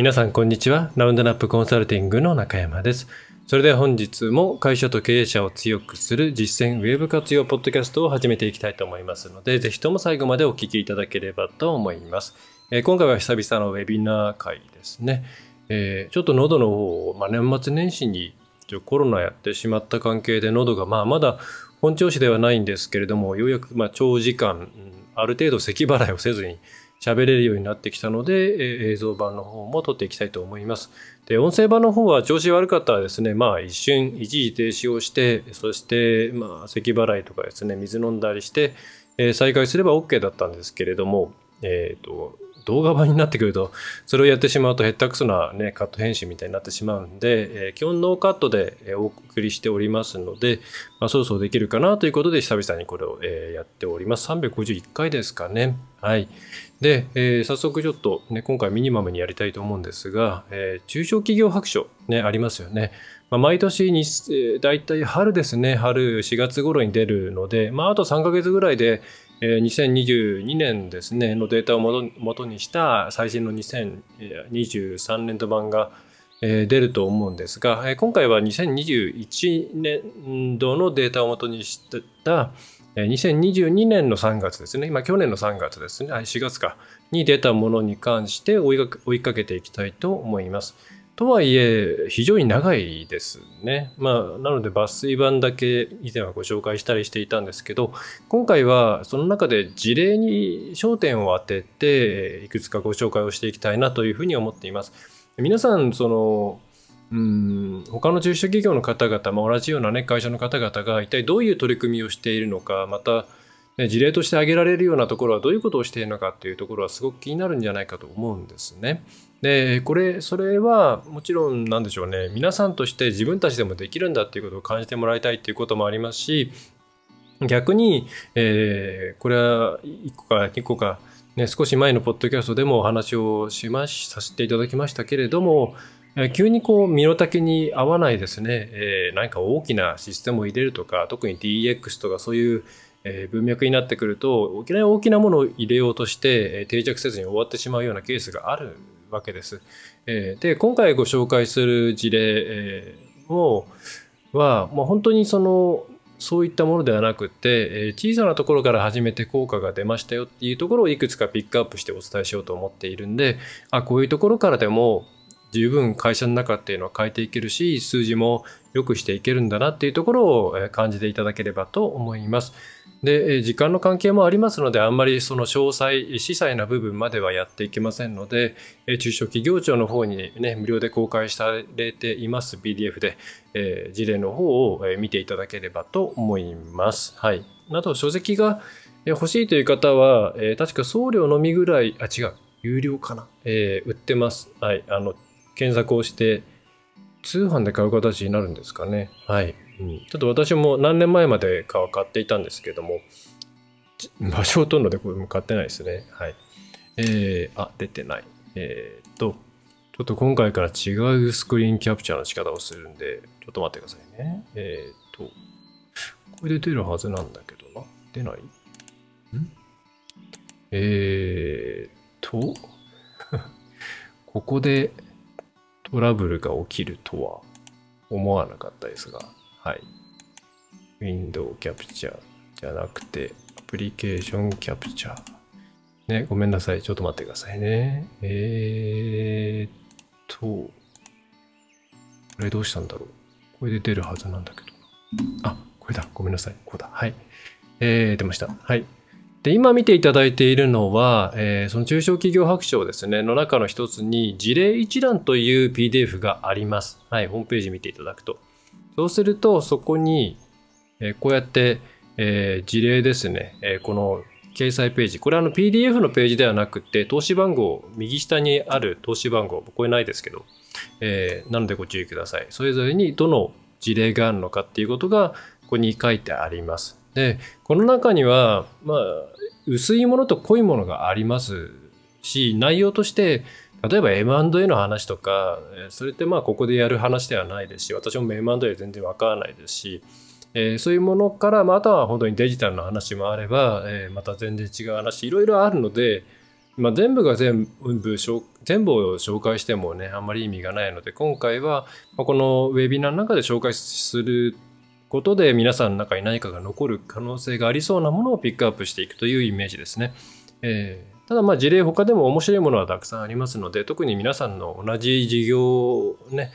皆さんこんにちは。ラウンドナップコンサルティングの中山です。それでは本日も会社と経営者を強くする実践ウェブ活用ポッドキャストを始めていきたいと思いますので、ぜひとも最後までお聞きいただければと思います。えー、今回は久々のウェビナー会ですね。えー、ちょっと喉の方を、まあ、年末年始にコロナやってしまった関係で喉がまあまだ本調子ではないんですけれども、ようやくま長時間、ある程度咳払いをせずに喋れるようになってきたので、映像版の方も撮っていきたいと思います。で、音声版の方は調子悪かったらですね、まあ一瞬一時停止をして、そしてまあ咳払いとかですね、水飲んだりして、え、再開すれば OK だったんですけれども、えっ、ー、と、動画版になってくると、それをやってしまうと、へったくそな、ね、カット編集みたいになってしまうんで、えー、基本ノーカットでお送りしておりますので、まあ、そろそろできるかなということで、久々にこれを、え、やっております。351回ですかね。はい。で、えー、早速ちょっと、ね、今回ミニマムにやりたいと思うんですが、えー、中小企業白書、ね、ありますよね。まあ、毎年に、えー、大体春ですね、春4月頃に出るので、まあ、あと3ヶ月ぐらいで、え2022年ですねのデータをもとにした最新の2023年度版が出ると思うんですが今回は2021年度のデータをもとにした2022年の3月ですね今去年の3月ですね4月かに出たものに関して追いかけていきたいと思います。とはいえ、非常に長いですね。まあ、なので抜粋版だけ以前はご紹介したりしていたんですけど、今回はその中で事例に焦点を当てて、いくつかご紹介をしていきたいなというふうに思っています。皆さん、その、うん、他の中小企業の方々、まあ、同じような、ね、会社の方々が一体どういう取り組みをしているのか、また、ね、事例として挙げられるようなところはどういうことをしているのかっていうところはすごく気になるんじゃないかと思うんですね。でこれそれはもちろんなんでしょうね皆さんとして自分たちでもできるんだっていうことを感じてもらいたいっていうこともありますし逆に、えー、これは1個か2個か、ね、少し前のポッドキャストでもお話をしましさせていただきましたけれども急にこう身の丈に合わないですね、えー、何か大きなシステムを入れるとか特に DX とかそういうえ、文脈になってくるといきなり大きなものを入れようとして、え、定着せずに終わってしまうようなケースがあるわけです。えー、で今回ご紹介する事例、えー、をは、まあ、本当にそのそういったものではなくて、え小さなところから始めて効果が出ましたよっていうところをいくつかピックアップしてお伝えしようと思っているんであこういうところからでも十分会社の中っていうのは変えていけるし数字も良くしていけるんだなっていうところを感じていただければと思います。で、時間の関係もありますので、あんまりその詳細、詳細な部分まではやっていけませんので、中小企業庁の方にね、無料で公開されています PDF で、えー、事例の方を見ていただければと思います。はい。あと、書籍が欲しいという方は、え、確か送料のみぐらい、あ、違う、有料かな、えー、売ってます。はい。あの、検索をして、通販で買う形になるんですかね。はい。うん、ちょっと私も何年前までかは買っていたんですけども、場所を取るのでこれも買ってないですね。はい。えー、あ、出てない。えー、っと、ちょっと今回から違うスクリーンキャプチャーの仕方をするんで、ちょっと待ってくださいね。えー、っと、これで出るはずなんだけどな。出ない？ん？えー、っと、ここでトラブルが起きるとは思わなかったですが、はい。Window Capture じゃなくて、アプリケーションキャプチャー。ね、ごめんなさい。ちょっと待ってくださいね。えー、っと、これどうしたんだろう。これで出るはずなんだけど。あ、これだ。ごめんなさい。こうだ。はい。えー、出ました。はい。で、今見ていただいているのは、えー、その中小企業白書ですね、の中の一つに事例一覧という PDF があります。はい、ホームページ見ていただくと。そうすると、そこに、えこうやって、え事例ですね、えこの掲載ページ。これはあの PDF のページではなくて、投資番号、右下にある投資番号、これないですけど、えー、なのでご注意ください。それぞれにどの事例があるのかっていうことが、ここに書いてあります。で、この中には、まあ、薄いものと濃いものがありますし、内容として、例えば M&A の話とか、それってまあここでやる話ではないですし、私も M&A 全然わからないですし、えー、そういうものから、まあ、あとは本当にデジタルの話もあれば、えー、また全然違う話、いろいろあるので、まあ、全部が全部全部を紹介してもねあんまり意味がないので今回はこのウェビナーの中で紹介することで皆さんの中に何かが残る可能性がありそうなものをピックアップしていくというイメージですね。えー、ただまあ事例他でも面白いものはたくさんありますので特に皆さんの同じ事業ね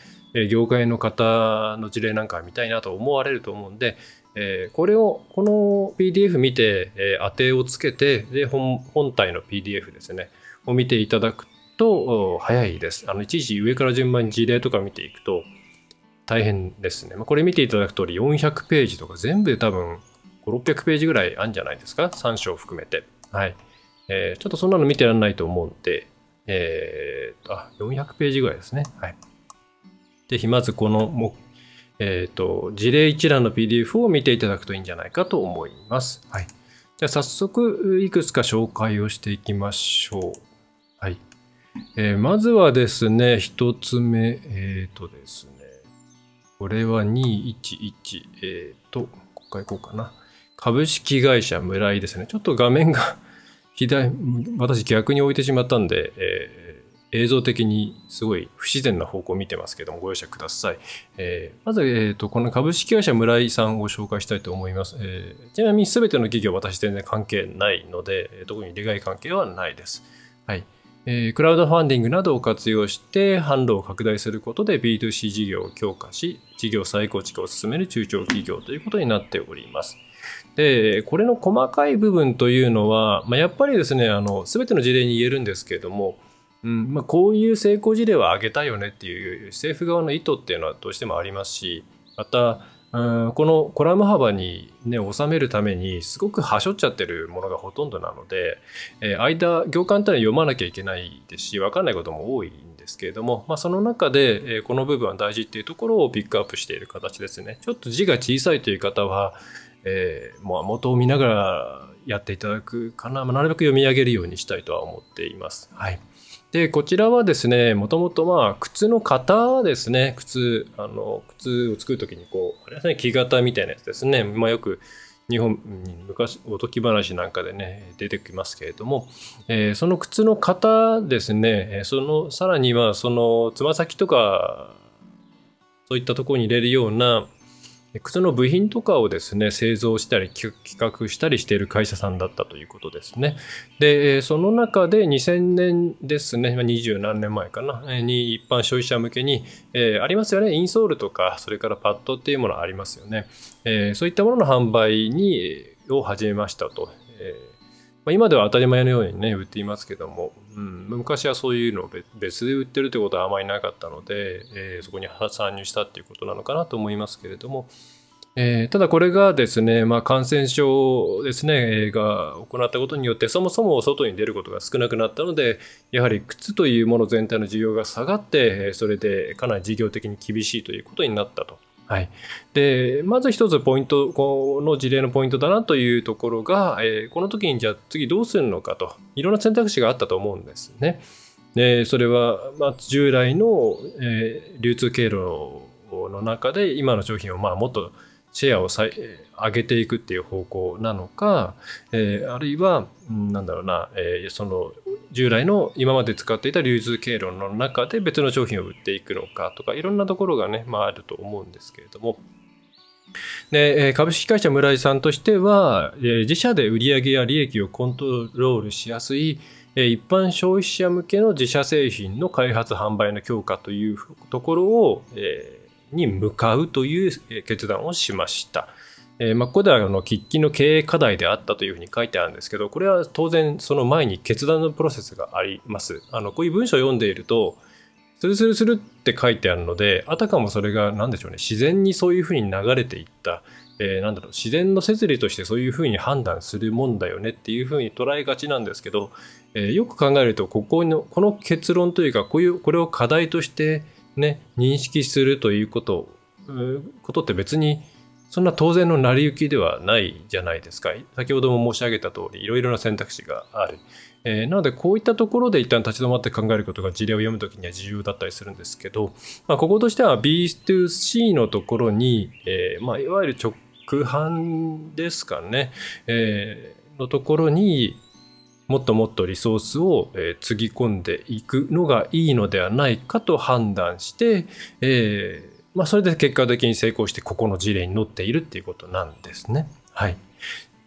業界の方の事例なんか見たいなと思われると思うんで、えー、これをこの PDF 見て、えー、当てをつけてで本本体の PDF ですねを見ていただくと早いです。あのいちいち上から順番に事例とか見ていくと大変ですね。まあ、これ見ていただく通り400ページとか全部で多分5、600ページぐらいあるんじゃないですか ?3 章含めて。はい。えー、ちょっとそんなの見てらんないと思うんで、えー、あ、400ページぐらいですね。はい。ぜひまずこのも、えっ、ー、と、事例一覧の PDF を見ていただくといいんじゃないかと思います。はい。じゃあ早速いくつか紹介をしていきましょう。はい。えー、まずはですね、一つ目、えっ、ー、とですね、これは211、えっ、ー、と、ここから行こうかな。株式会社村井ですね。ちょっと画面が 左、私逆に置いてしまったんで、えー、映像的にすごい不自然な方向を見てますけども、ご容赦ください。えー、まず、えーと、この株式会社村井さんを紹介したいと思います。えー、ちなみに全ての企業は私全然関係ないので、特に利害関係はないです。はい。え、クラウドファンディングなどを活用して販路を拡大することで B2C 事業を強化し、事業再構築を進める中長企業ということになっております。で、これの細かい部分というのは、まあ、やっぱりですね、あの、すべての事例に言えるんですけれども、うんまあ、こういう成功事例は挙げたいよねっていう政府側の意図っていうのはどうしてもありますし、また、うんこのコラム幅に、ね、収めるためにすごくはしょっちゃってるものがほとんどなので、えー、間行間単位読まなきゃいけないですし分かんないことも多いんですけれども、まあ、その中で、えー、この部分は大事っていうところをピックアップしている形ですね。ちょっと字が小さいという方は、えー、もう元を見ながらやっていただくかな、まあ、なるべく読み上げるようにしたいとは思っています。はい。で、こちらはですね、もともとまあ、靴の型ですね、靴、あの、靴を作るときにこう、あれですね、木型みたいなやつですね。まあ、よく日本昔、おとぎ話なんかでね、出てきますけれども、えー、その靴の型ですね、その、さらにはその、つま先とか、そういったところに入れるような、靴の部品とかをですね、製造したり企画したりしている会社さんだったということですね。で、その中で2000年ですね、20何年前かな、に一般消費者向けに、えー、ありますよね、インソールとか、それからパッドっていうものありますよね。えー、そういったものの販売に、を始めましたと。えーまあ、今では当たり前のようにね、売っていますけども、うん、昔はそういうのを別で売ってるということはあまりなかったので、えー、そこに参入したっていうことなのかなと思いますけれども、えー、ただこれがですね、まあ、感染症ですね、えが行ったことによって、そもそも外に出ることが少なくなったので、やはり靴というもの全体の需要が下がって、それでかなり事業的に厳しいということになったと。はい、でまず一つポイントこの事例のポイントだなというところが、えー、この時にじゃあ次どうするのかといろんな選択肢があったと思うんですね。でそれは、まあ、従来の、えー、流通経路の中で今の商品をまあもっとシェアをさ上げていくっていう方向なのか、えー、あるいは、なんだろうな、えー、その従来の今まで使っていた流通経路の中で別の商品を売っていくのかとかいろんなところがね、まあ、あると思うんですけれどもで株式会社村井さんとしては自社で売上や利益をコントロールしやすい一般消費者向けの自社製品の開発販売の強化というところを、え、に向かうという決断をしました。えーまあ、ここではあの喫緊の経営課題であったというふうに書いてあるんですけど、これは当然その前に決断のプロセスがあります。あのこういう文章を読んでいると、スルスルスルって書いてあるので、あたかもそれが何でしょうね、自然にそういうふうに流れていった、えー、なんだろう、自然の摂理としてそういうふうに判断するもんだよねっていうふうに捉えがちなんですけど、えー、よく考えると、ここの、この結論というか、こういう、これを課題としてね、認識するということ、ことって別に、そんな当然の成り行きではないじゃないですか。先ほども申し上げた通り、いろいろな選択肢がある。えー、なので、こういったところで一旦立ち止まって考えることが事例を読むときには重要だったりするんですけど、まあ、こことしては B2C のところに、えー、まあ、いわゆる直販ですかね、えー、のところに、もっともっとリソースを、つぎ込んでいくのがいいのではないかと判断して、えーまあ、それで結果的に成功してここの事例に載っているっていうことなんですね。はい。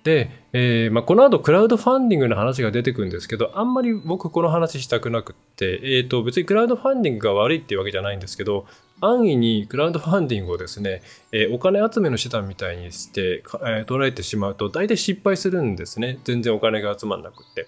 で、えーまあ、この後クラウドファンディングの話が出てくるんですけど、あんまり僕この話したくなくって、えー、と別にクラウドファンディングが悪いっていうわけじゃないんですけど、安易にクラウドファンディングをですね、えー、お金集めの手段みたいにして、えー、捉えてしまうと大体失敗するんですね。全然お金が集まんなくって。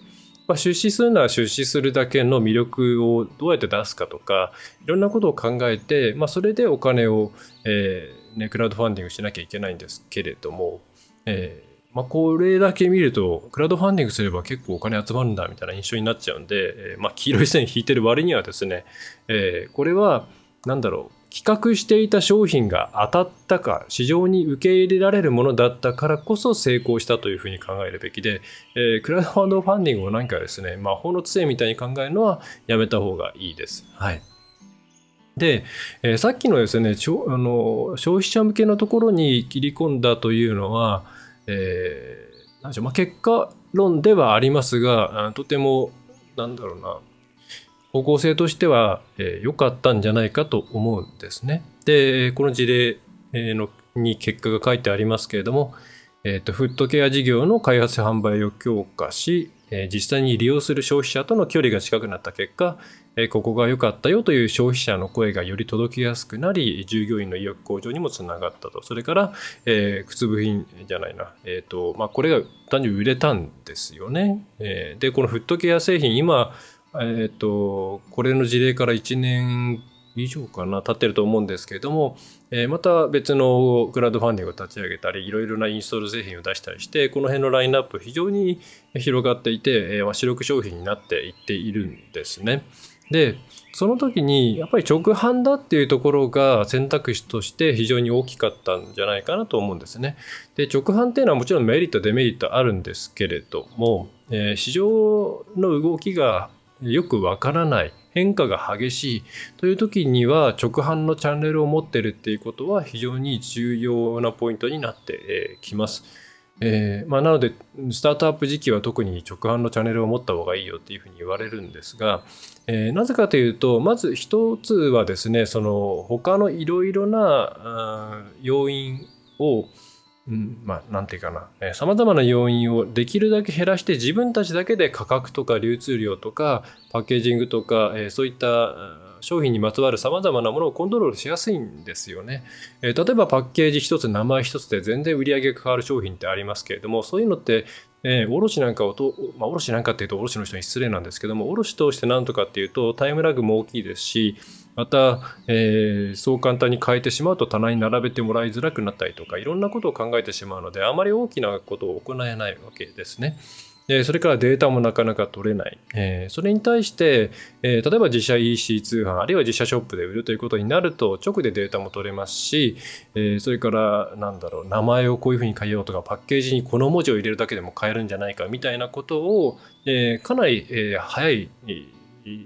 まあ、出資するなら出資するだけの魅力をどうやって出すかとか、いろんなことを考えて、まあ、それでお金を、えーね、クラウドファンディングしなきゃいけないんですけれども、えーまあ、これだけ見ると、クラウドファンディングすれば結構お金集まるんだみたいな印象になっちゃうんで、えー、まあ、黄色い線引いてる割にはですね、えー、これは、なんだろう、企画していた商品が当たったか、市場に受け入れられるものだったからこそ成功したというふうに考えるべきで、えー、クラウドファンディングを何かですね、魔法の杖みたいに考えるのはやめた方がいいです。はい。で、えー、さっきのですね、あの消費者向けのところに切り込んだというのは、えー、なんでしょう、まあ、結果論ではありますが、とても、なんだろうな、方向性としては良、えー、かったんじゃないかと思うんですね。で、この事例のに結果が書いてありますけれども、えーと、フットケア事業の開発販売を強化し、えー、実際に利用する消費者との距離が近くなった結果、えー、ここが良かったよという消費者の声がより届きやすくなり、従業員の意欲向上にもつながったと。それから、えー、靴部品じゃないな。えっ、と、まあ、これが単純に売れたんですよね。えで、このフットケア製品、今、えっ、と、これの事例から1年以上かな、経ってると思うんですけれども、えー、また別のクラウドファンディングを立ち上げたり、いろいろなインストール製品を出したりして、この辺のラインナップ非常に広がっていて、えー、主力商品になっていっているんですね。で、その時にやっぱり直販だっていうところが選択肢として非常に大きかったんじゃないかなと思うんですね。で、直販っていうのはもちろんメリット、デメリットあるんですけれども、えー、市場の動きがよくわからない変化が激しいという時には直販のチャンネルを持ってるっていうことは非常に重要なポイントになってきます。えーまあ、なのでスタートアップ時期は特に直販のチャンネルを持った方がいいよっていうふうに言われるんですが、えー、なぜかというとまず一つはですねその他のいろいろな要因を、まあ、なんていうかな、え様々な要因をできるだけ減らして自分たちだけで価格とか流通量とかパッケージングとか、えそういった商品にまつわる様々なものをコントロールしやすいんですよね。え例えばパッケージ一つ、名前一つで全然売り上げが変わる商品ってありますけれども、そういうのって、えー、卸なんかをと、まあ、卸なんかっていうと卸の人に失礼なんですけども、卸通してなんとかっていうとタイムラグも大きいですし、また、えー、そう簡単に変えてしまうと棚に並べてもらいづらくなったりとかいろんなことを考えてしまうのであまり大きなことを行えないわけですね。でそれからデータもなかなか取れない。えー、それに対して、えー、例えば自社 EC 通販あるいは自社ショップで売るということになると直でデータも取れますし、えー、それからなんだろう名前をこういうふうに変えようとかパッケージにこの文字を入れるだけでも変えるんじゃないかみたいなことを、えかなり、え早い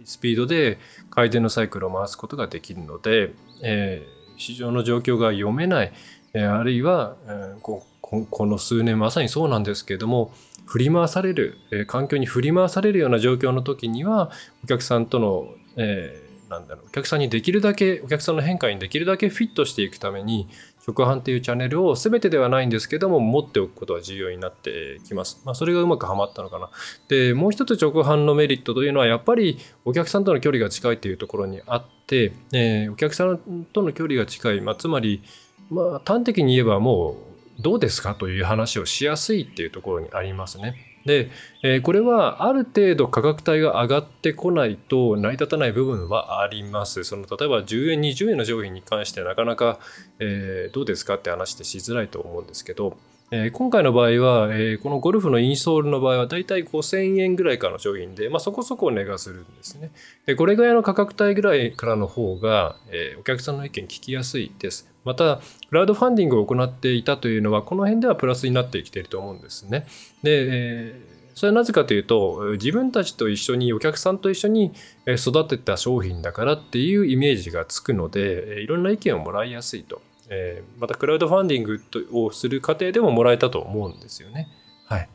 スピードで改善のサイクルを回すことができるので、えー、市場の状況が読めない、えー、あるいは、えー、ここの数年まさにそうなんですけれども振り回される、えー、環境に振り回されるような状況の時にはお客さんとの、えー、なんだろうお客さんにできるだけお客さんの変化にできるだけフィットしていくために直販っていうチャンネルを全てではないんですけども持っておくことは重要になってきます。まあ、それがうまくはまったのかな。で、もう一つ直販のメリットというのはやっぱりお客さんとの距離が近いというところにあって、えー、お客さんとの距離が近い、まあ、つまり、まあ、端的に言えばもうどうですかという話をしやすいっていうところにありますね。で、えー、これはある程度価格帯が上がってこないと成り立たない部分はあります。その例えば10円、20円の商品に関してなかなか、えー、どうですかって話ってしづらいと思うんですけど、えー、今回の場合は、えー、このゴルフのインソールの場合はだいたい5000円ぐらいからの商品で、まあ、そこそこ値がするんですね。でこれぐらいの価格帯ぐらいからの方が、えー、お客さんの意見聞きやすいです。また、クラウドファンディングを行っていたというのは、この辺ではプラスになってきていると思うんですね。で、えーそれはなぜかというと自分たちと一緒にお客さんと一緒に育てた商品だからっていうイメージがつくのでいろんな意見をもらいやすいとえー、またクラウドファンディングをする過程でももらえたと思うんですよね。はい。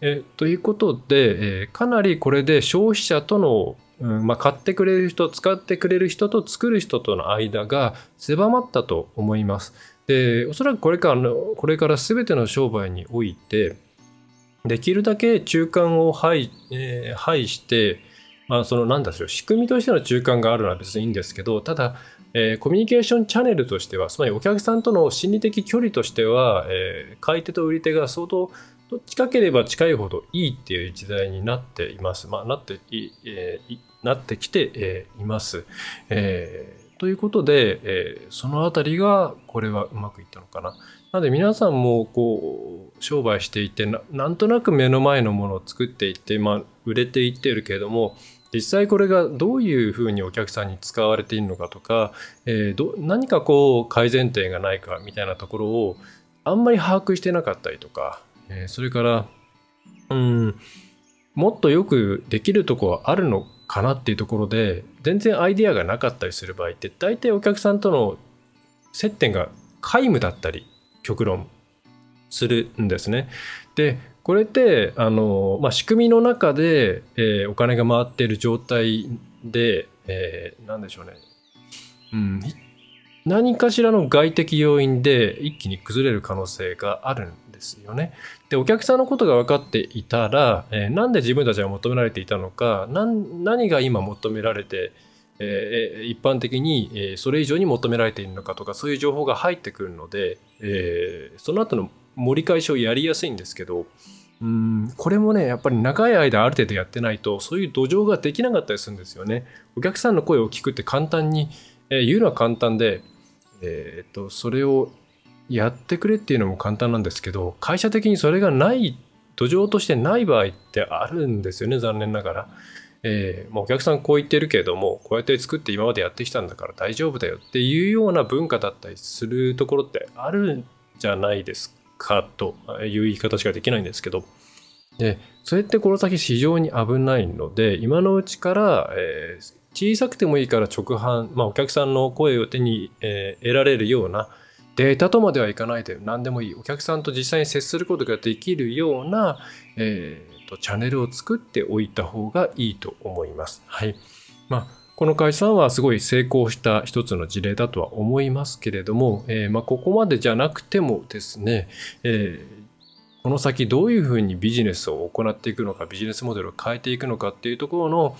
えということで、えー、かなりこれで消費者との、うんまあ、買ってくれる人使ってくれる人と作る人との間が狭まったと思います。でおそらくこれからのこれから全ての商売においてできるだけ中間を排,、えー、排して、まあ、そのなんだろう仕組みとしての中間があるのは別にいいんですけどただえー、コミュニケーションチャンネルとしては、つまりお客さんとの心理的距離としては、えー、買い手と売り手が相当近ければ近いほどいいっていう時代になっています。まあ、なってい、えー、なってきて、えー、います。えー、ということで、えー、そのあたりが、これはうまくいったのかな。なので皆さんもこう商売していてなんとなく目の前のものを作っていって、まあ、売れていってるけれども実際これがどういうふうにお客さんに使われているのかとか、えー、ど何かこう改善点がないかみたいなところをあんまり把握してなかったりとか、えー、それからうんもっとよくできるとこはあるのかなっていうところで全然アイディアがなかったりする場合って大体お客さんとの接点が皆無だったり極論するんですね。でこれってあの、まあ、仕組みの中で、えー、お金が回っている状態で、えー、何でしょうね、うん、何かしらの外的要因で一気に崩れる可能性があるんですよね。でお客さんのことが分かっていたら、えー、なんで自分たちが求められていたのか何が今求められてえー、一般的に、えー、それ以上に求められているのかとかそういう情報が入ってくるので、えー、その後の盛り返しをやりやすいんですけどうんこれもねやっぱり長い間ある程度やってないとそういう土壌ができなかったりするんですよね。お客さんの声を聞くって簡単に、えー、言うのは簡単で、えー、っとそれをやってくれっていうのも簡単なんですけど会社的にそれがない土壌としてない場合ってあるんですよね残念ながら。えーまあ、お客さんこう言ってるけれどもこうやって作って今までやってきたんだから大丈夫だよっていうような文化だったりするところってあるんじゃないですかという言い方しかできないんですけど、で、それってこの先非常に危ないので、今のうちから、えー、小さくてもいいから直販、まあ、お客さんの声を手に、えー、得られるようなデータとまではいかないで何でもいいお客さんと実際に接することができるような、えーと、チャンネルを作っておいた方がいいと思います。はい。まあこの会社はすごい成功した一つの事例だとは思いますけれども、えー、まあ、ここまでじゃなくてもですね、えー、この先どういうふうにビジネスを行っていくのか、ビジネスモデルを変えていくのかっていうところの、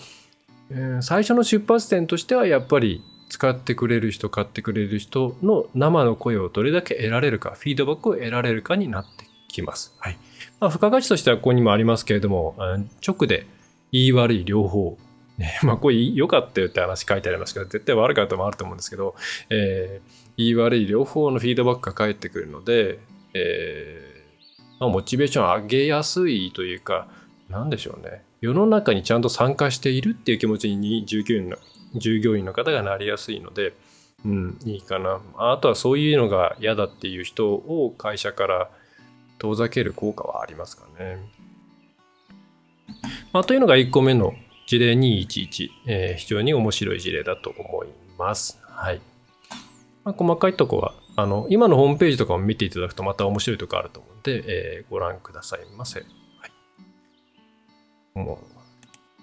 えー、最初の出発点としてはやっぱり使ってくれる人、買ってくれる人の生の声をどれだけ得られるか、フィードバックを得られるかになってきます。はい。まあ、付加価値としてはここにもありますけれども、直で言い悪い両方ね、まあこれ良かったよって話書いてありますけど、絶対悪かったもあると思うんですけど、えー、言い悪い両方のフィードバックが返ってくるので、えー、まあ、モチベーション上げやすいというか、なんでしょうね。世の中にちゃんと参加しているっていう気持ちに従業員の従業員の方がなりやすいので、うん、いいかな。あとはそういうのが嫌だっていう人を会社から遠ざける効果はありますかね。まあ、というのが1個目の事例211、えー、非常に面白い事例だと思います。はい。まあ、細かいとこは、あの、今のホームページとかも見ていただくとまた面白いとこあると思うので、えー、ご覧くださいませ。はい。もう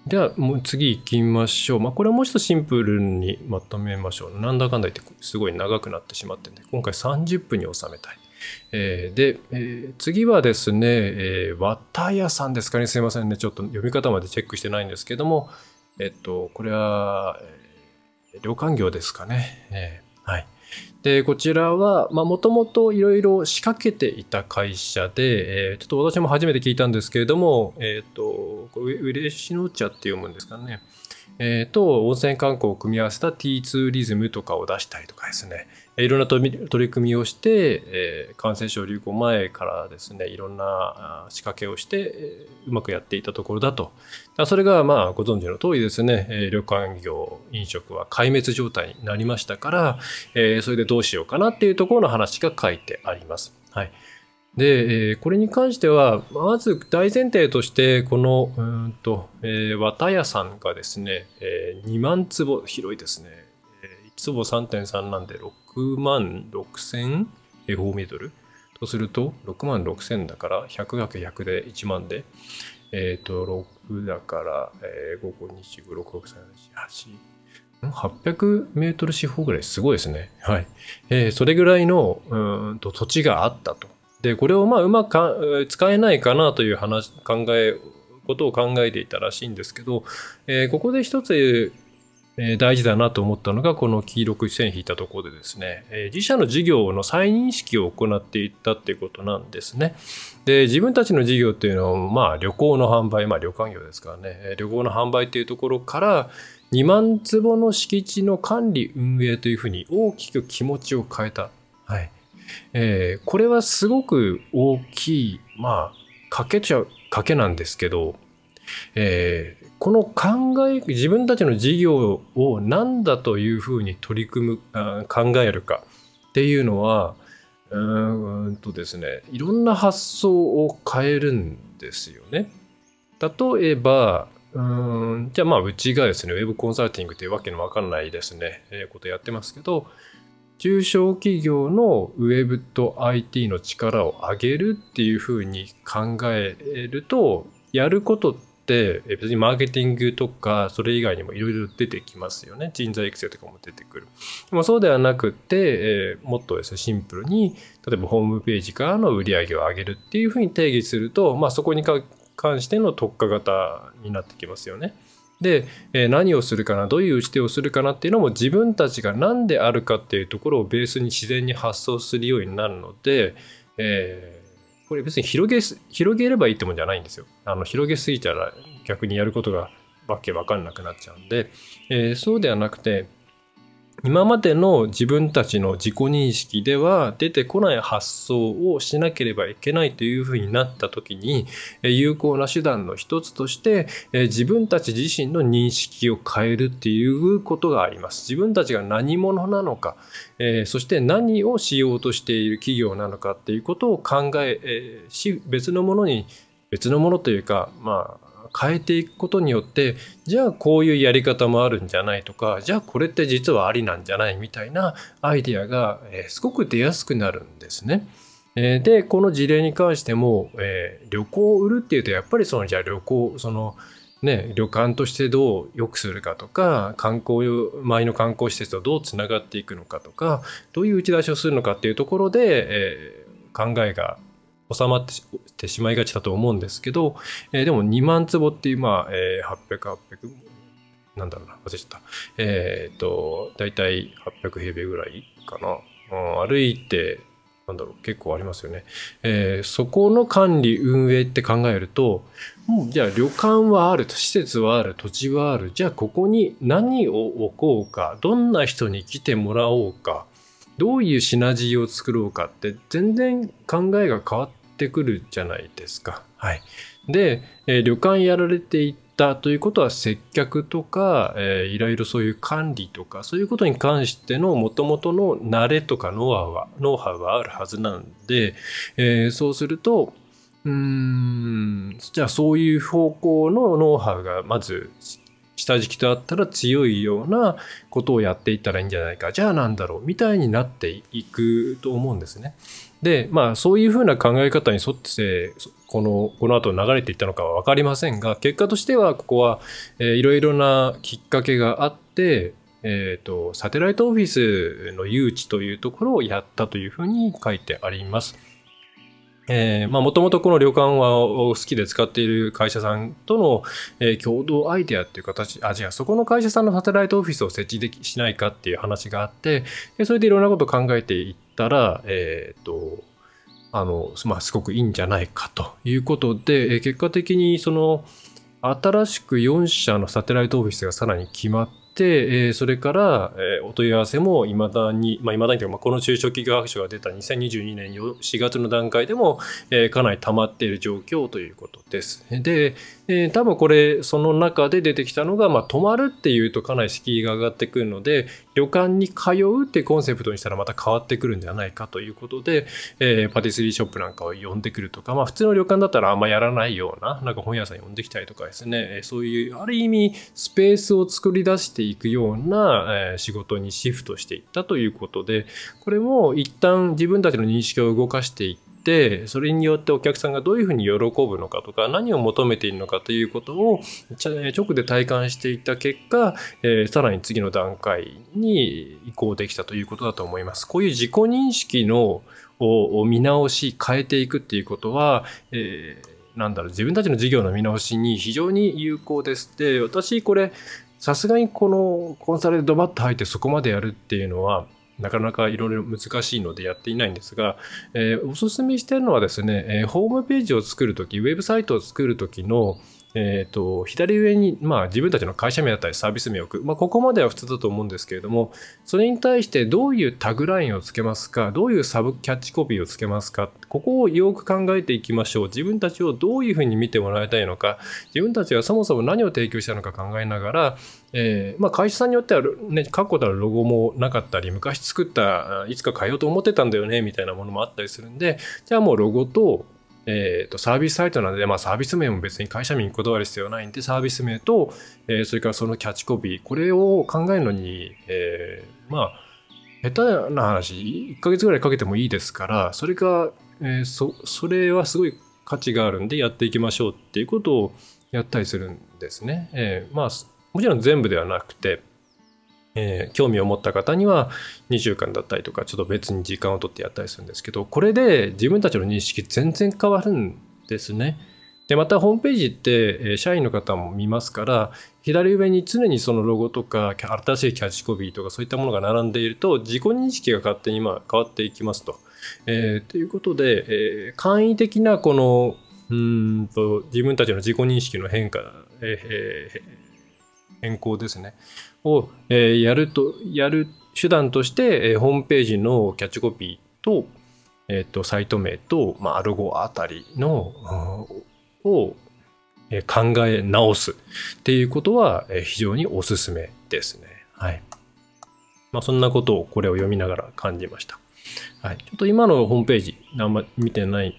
では、もう次行きましょう。まあ、これはもうちょっとシンプルにまとめましょう。なんだかんだ言ってすごい長くなってしまってね、今回30分に収めたい。えー、で、えー、次はですね、えー、ワタヤさんですかね。すいませんね。ちょっと読み方までチェックしてないんですけども、えっと、これは、えー、旅館業ですかね。えー、はい。で、こちらは、まあ、もともといろいろ仕掛けていた会社で、えー、ちょっと私も初めて聞いたんですけれども、えっ、と、これ、嬉しの茶って読むんですかね。えー、と、温泉観光を組み合わせた T ツーリズムとかを出したりとかですね、いろんな取り組みをして、えー、感染症流行前からですね、いろんな仕掛けをして、えー、うまくやっていたところだと。それが、まあ、ご存知の通りですね、えー、旅館業、飲食は壊滅状態になりましたから、えー、それでどうしようかなっていうところの話が書いてあります。はい。で、えー、これに関しては、まず大前提として、この、うんと、えー、綿屋さんがですね、えー、2万坪、広いですね。えー、1坪3.3なんで6万6千平方メートルとすると、6万6千だから、100×100 で1万で、えっ、ー、と、6だから、えー、5、5、25、6、6、3、4、8、800メートル四方ぐらいすごいですね。はい。えー、それぐらいのうんと土地があったと。で、これをまあうまく使えないかなという話、考え、ことを考えていたらしいんですけど、えー、ここで一つえー大事だなと思ったのが、この黄色く線引いたところでですね、え自社の事業の再認識を行っていったっていうことなんですね。で、自分たちの事業っていうのは、まあ旅行の販売、まあ旅館業ですからね、旅行の販売っていうところから、2万坪の敷地の管理運営というふうに大きく気持ちを変えた。はい。えー、これはすごく大きい、まあ、賭けちゃう、賭けなんですけど、えー、この考え自分たちの事業を何だというふうに取り組む考えるかっていうのはうんとですねいろんな発想を変えるんですよね。例えばうんじゃあまあうちがですねウェブコンサルティングというわけのわかんないですね、えー、ことやってますけど中小企業のウェブと IT の力を上げるっていうふうに考えるとやることって別にマーケティングとかそれ以外にもいろいろ出てきますよね人材育成とかも出てくるでもそうではなくて、え、もっとですねシンプルに例えばホームページからの売り上げを上げるっていうふうに定義すると、まあ、そこに関しての特化型になってきますよね。で、え、何をするかなどういう打ち手をするかなっていうのも自分たちが何であるかっていうところをベースに自然に発想するようになるので、えーこれ別に広げ広げればいいってもんじゃないんですよ。あの広げすぎたら逆にやることがわけわかんなくなっちゃうんで、えー、そうではなくて今までの自分たちの自己認識では出てこない発想をしなければいけないというふうになった時に有効な手段の一つとして自分たち自身の認識を変えるっていうことがあります。自分たちが何者なのか、そして何をしようとしている企業なのかっていうことを考えし別のものに別のものというかまあ変えていくことによってじゃあこういうやり方もあるんじゃないとかじゃあこれって実はありなんじゃないみたいなアイデアが、えすごく出やすくなるんですね。えでこの事例に関しても、えー、旅行を売るっていうとやっぱりそのじゃあ旅行そのね、旅館としてどう良くするかとか観光周りの観光施設とどうつながっていくのかとかどういう打ち出しをするのかっていうところで、えー、考えが収まってしまいがちだと思うんですけど、えー、でも2万坪っていう、まあ、えー、800、800、なんだろうな、忘れちゃった。えっ、と、だいたい800平米ぐらいかな。うん、歩いて、なんだろう、結構ありますよね。えー、そこの管理、運営って考えると、じゃあ旅館はある、施設はある、土地はある、じゃあここに何を置こうか、どんな人に来てもらおうか、どういうシナジーを作ろうかって全然考えが変わっててくるじゃないですか。はい。で、えー、旅館やられていたということは接客とか、えー、いろいろそういう管理とかそういうことに関してのもともとの慣れとかノウハウはノウハウはあるはずなんで、えー、そうするとうーんじゃあそういう方向のノウハウがまず下敷きとあったら強いようなことをやっていったらいいんじゃないかじゃあなんだろうみたいになっていくと思うんですね。でまあそういうふうな考え方に沿ってこのこの後流れていったのかは分かりませんが結果としてはここは、えー、いろいろなきっかけがあってえーとサテライトオフィスの誘致というところをやったというふうに書いてあります。え、まあもともとこの旅館は好きで使っている会社さんとの、えー、共同アイデアっていう形、あ、違う、そこの会社さんのサテライトオフィスを設置できしないかっていう話があって、それでいろんなことを考えていったら、えっ、ー、と、あの、まあすごくいいんじゃないかということで、え、結果的にその、新しく4社のサテライトオフィスがさらに決まって、えー、それから、えー、お問い合わせもいまだに、まあ、未だにというか、まあ、この中小企業白書が出た2022年4月の段階でも、えー、かなり溜まっている状況ということです。で、えー、多分これ、その中で出てきたのが、まあ、泊まるっていうとかなり敷居が上がってくるので、旅館に通うってコンセプトにしたらまた変わってくるんじゃないかということで、えー、パティスリーショップなんかを呼んでくるとか、まあ、普通の旅館だったらあんまやらないような、なんか本屋さん呼んできたりとかですね、そういう、ある意味、スペースを作り出していくような、え、仕事にシフトしていったということで、これも一旦自分たちの認識を動かしていって、ってそれによってお客さんがどういうふうに喜ぶのかとか何を求めているのかということを直で体感していった結果、えー、さらに次の段階に移行できたということだと思います。こういう自己認識のを見直し変えていくっていうことは、えー、なんだろう自分たちの事業の見直しに非常に有効です。で私これさすがにこのコンサルでドバッと入ってそこまでやるっていうのはなかなかいろいろ難しいのでやっていないんですが、えー、おすすめしているのはですね、えー、ホームページを作るとき、ウェブサイトを作るときの、えっ、ー、と、左上に、まあ自分たちの会社名だったりサービス名を置く。まあここまでは普通だと思うんですけれども、それに対してどういうタグラインをつけますか、どういうサブキャッチコピーをつけますか、ここをよく考えていきましょう。自分たちをどういうふうに見てもらいたいのか、自分たちがそもそも何を提供したのか考えながら、えー、まあ会社さんによってはね、確固たるロゴもなかったり、昔作った、いつか変えようと思ってたんだよね、みたいなものもあったりするんで、じゃあもうロゴと、えー、とサービスサイトなので、まあ、サービス名も別に会社名にこだわる必要ないんで、サービス名と、えー、それからそのキャッチコピー、これを考えるのに、えー、まあ、下手な話、1ヶ月ぐらいかけてもいいですから、それが、えー、そ、それはすごい価値があるんでやっていきましょうっていうことをやったりするんですね。えー、まあ、もちろん全部ではなくて、えー、興味を持った方には2週間だったりとかちょっと別に時間を取ってやったりするんですけどこれで自分たちの認識全然変わるんですね。でまたホームページって社員の方も見ますから左上に常にそのロゴとか新しいキャッチコピーとかそういったものが並んでいると自己認識が勝手に今変わっていきますと。えー、ということで、えー、簡易的なこのうんと自分たちの自己認識の変化、えー、変更ですねを、えやると、やる手段として、えホームページのキャッチコピーと、えっ、と、サイト名と、まあ、アルゴあたりの、を、え考え直すっていうことは、え非常におすすめですね。はい。まあ、そんなことをこれを読みながら感じました。はい。ちょっと今のホームページ、あんま見てないん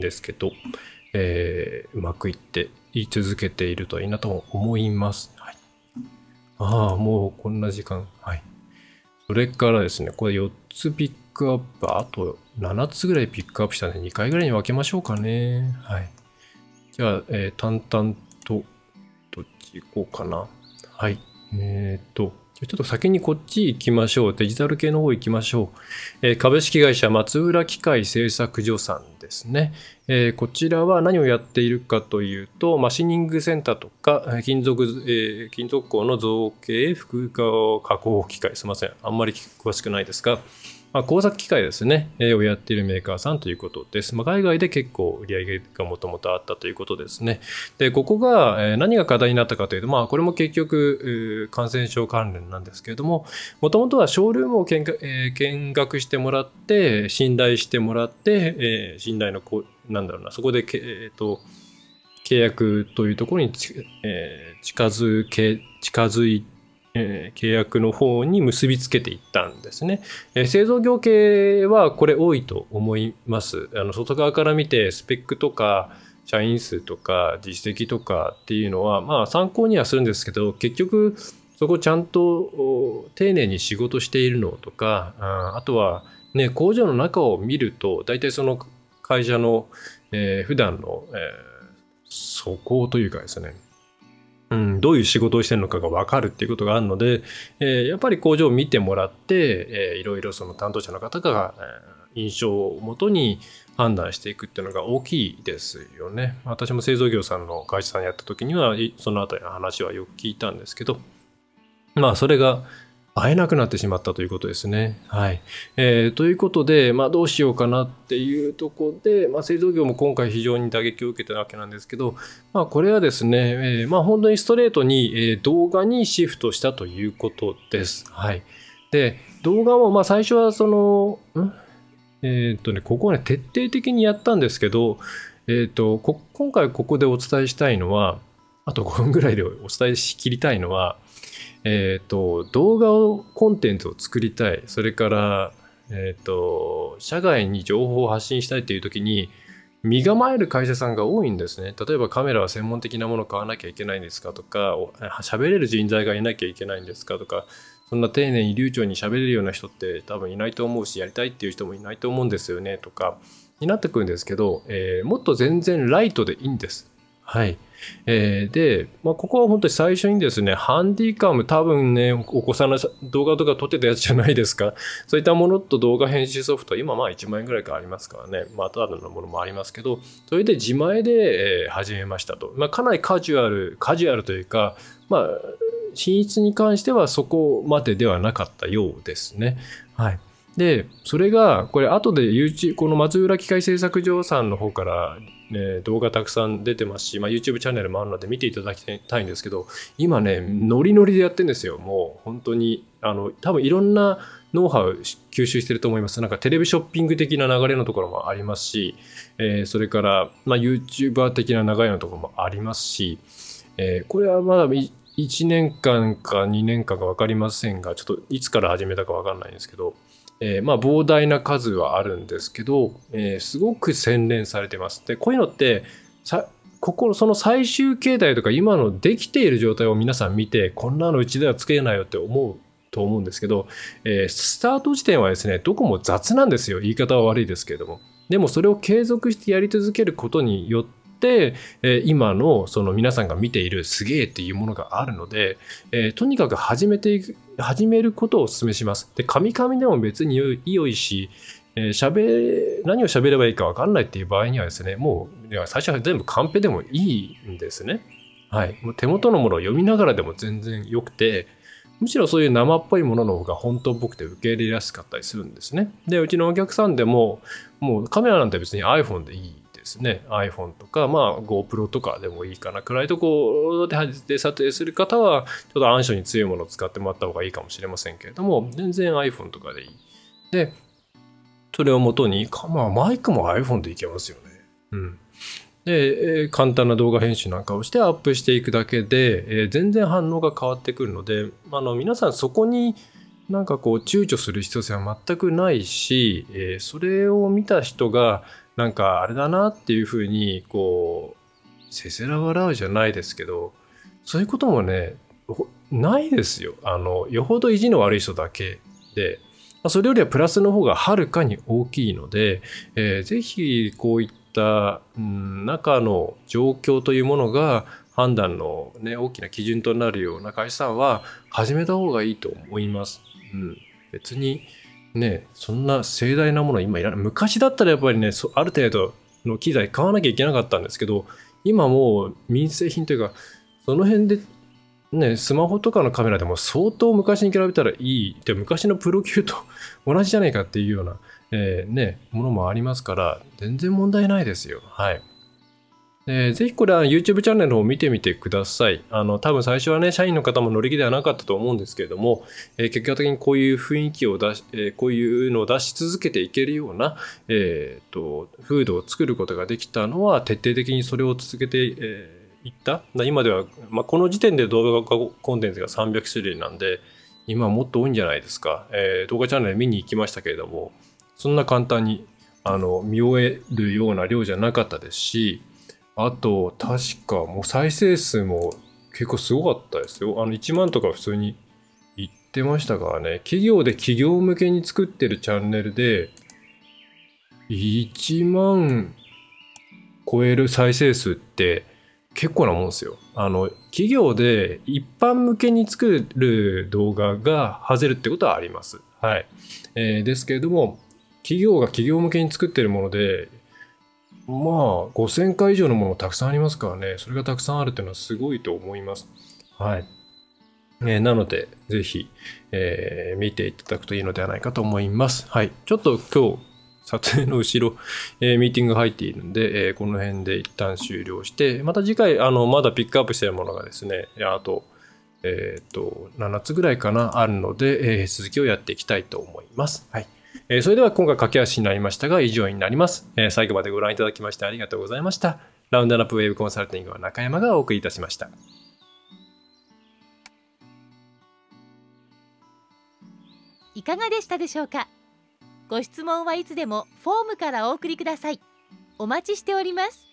ですけど、えー、うまくいって言い続けているといいなと思います。ああ、もうこんな時間。はい。それからですね、これ4つピックアップ、あと7つぐらいピックアップしたんで、2回ぐらいに分けましょうかね。はい。じゃあ、えー、淡々と、どっち行こうかな。はい。えっ、ー、と、ちょっと先にこっち行きましょう。デジタル系の方行きましょう。えー、株式会社松浦機械製作所さんですね。えー、こちらは何をやっているかというと、マシニングセンターとか、金属、えー、金属鋼の造形、複化加工機械、すみません。あんまり詳しくないですが、まあ、工作機械ですね、えー、をやっているメーカーさんということです。まあ、海外で結構売り上げがもともとあったということですね。で、ここが、えー、何が課題になったかというと、まあ、これも結局、感染症関連なんですけれども、もともとはショールームを見学,、えー、見学してもらって、信頼してもらって、えー、信頼のこ、なんだろうな、そこで、えっ、ー、と、契約というところに、えー、近づけ、近づいえー、契約の方に結びつけていったんですね。えー、製造業系はこれ多いと思います。あの外側から見てスペックとか社員数とか実績とかっていうのはまあ参考にはするんですけど結局そこちゃんと丁寧に仕事しているのとかあとはね工場の中を見ると大体その会社の、えー、普段の、えー、素行というかですねうん、どういう仕事をしてるのかが分かるっていうことがあるので、えー、やっぱり工場を見てもらって、えー、いろいろその担当者の方が、えー、印象をもとに判断していくっていうのが大きいですよね。私も製造業さんの会社さんやった時にはそのあたりの話はよく聞いたんですけどまあそれが会えなくなってしまったということですね。はい。えー、ということで、まあ、どうしようかなっていうところで、まあ、製造業も今回非常に打撃を受けたわけなんですけど、まあ、これはですね、えー、まあ、本当にストレートに、えー、動画にシフトしたということです。はい。で、動画も、まあ、最初はその、ん？えっ、とね、ここはね、徹底的にやったんですけど、えっ、と今回ここでお伝えしたいのは、あと5分ぐらいでお伝えしきりたいのは、えっ、ー、と、動画を、コンテンツを作りたい。それから、えっ、ー、と、社外に情報を発信したいっていう時に、身構える会社さんが多いんですね。例えばカメラは専門的なものを買わなきゃいけないんですかとか、喋れる人材がいなきゃいけないんですかとか、そんな丁寧に流暢に喋れるような人って多分いないと思うし、やりたいっていう人もいないと思うんですよねとか、になってくるんですけど、えー、もっと全然ライトでいいんです。はい。えー、で、まあ、ここは本当に最初にですね、ハンディカム多分ね、お子さんの動画とか撮ってたやつじゃないですか。そういったものと動画編集ソフト、今まあ1万円ぐらいかありますからね。まあ、ただのものもありますけど、それで自前で、始めましたと。まあ、かなりカジュアル、カジュアルというか、まあ、品質に関してはそこまでではなかったようですね。はい。で、それが、これ後で YouTube、この松浦機械製作所さんの方から、ね、動画たくさん出てますし、まあ、YouTube チャンネルもあるので見ていただきたいんですけど、今ね、ノリノリでやってるんですよ。もう本当に、あの、多分いろんなノウハウ吸収してると思います。なんかテレビショッピング的な流れのところもありますし、えー、それから、まあ、YouTuber 的な流れのところもありますし、えー、これはまだ1年間か2年間か分かりませんが、ちょっといつから始めたか分かんないんですけど、えー、まあ膨大な数はあるんですけど、えー、すごく洗練されてます。で、こういうのってさここその最終形態とか今のできている状態を皆さん見てこんなのうちでは作れないよって思うと思うんですけど、えー、スタート時点はですねどこも雑なんですよ言い方は悪いですけれどもでもそれを継続してやり続けることによっ、え今のその皆さんが見ているすげえっていうものがあるので、えとにかく始めていく、始めることをお勧めします。で、カミカミでも別に良いし、えー、べ何を喋ればいいか分かんないっていう場合にはですね、もう最初は全部カンペでもいいんですね。はい。もう手元のものを読みながらでも全然良くて、むしろそういう生っぽいものの方が本当っぽくて受け入れやすかったりするんですね。で、うちのお客さんでも、もうカメラなんて別に iPhone でいいですね。iPhone とか、まあ、GoPro とかでもいいかな。暗いところで撮影する方はちょっと暗所に強いものを使ってもらった方がいいかもしれませんけれども全然 iPhone とかでいい。でそれをもとに、まあ、マイクも iPhone でいけますよね。うん。で、え簡単な動画編集なんかをしてアップしていくだけで、え全然反応が変わってくるのであの皆さんそこになんかこう躊躇する必要性は全くないし、えそれを見た人がなんかあれだなっていうふうにこうせせら笑うじゃないですけどそういうこともねないですよ。あのよほど意地の悪い人だけで。それよりはプラスの方がはるかに大きいので、えー、ぜひこういった、中の状況というものが判断の、ね、大きな基準となるような会社さんは始めた方がいいと思います。うん、別にね、そんな盛大なもの今いらない。昔だったらやっぱりね、ある程度の機材買わなきゃいけなかったんですけど、今もう民生品というか、その辺でね、スマホとかのカメラでも相当昔に比べたらいい。で昔のプロ級と 同じじゃないかっていうような、えー、ね、ものもありますから、全然問題ないですよ。はい。えー、ぜひこれは YouTube チャンネルを見てみてください。あの、多分最初はね、社員の方も乗り気ではなかったと思うんですけれども、えー、結果的にこういう雰囲気を出し、えー、こういうのを出し続けていけるような、えっ、と、風土を作ることができたのは、徹底的にそれを続けて、えー、いった。今では、まあ、この時点で動画コンテンツが300種類なんで、今はもっと多いんじゃないですか。えー、動画チャンネル見に行きましたけれども、そんな簡単に、あの、見終えるような量じゃなかったですし、あと、確かもう再生数も結構すごかったですよ。あの1万とか普通に言ってましたからね。企業で企業向けに作ってるチャンネルで、1万超える再生数って結構なもんですよ。あの、企業で一般向けに作る動画が外れるってことはあります。はい。えー、ですけれども、企業が企業向けに作ってるもので、まあ、5000回以上のものたくさんありますからね、それがたくさんあるっていうのはすごいと思います。はい。えー、なので、ぜひ、えー、見ていただくといいのではないかと思います。はい。ちょっと今日、撮影の後ろ、えー、ミーティング入っているんで、えー、この辺で一旦終了して、また次回、あの、まだピックアップしているものがですね、あと、えっ、と、7つぐらいかな、あるので、えー、続きをやっていきたいと思います。はい。えー、それでは今回駆け足になりましたが以上になります、えー、最後までご覧いただきましてありがとうございました。ラウンドアップウェブコンサルティングは中山がお送りいたしました。いかがでしたでしょうか？ご質問はいつでもフォームからお送りください。お待ちしております。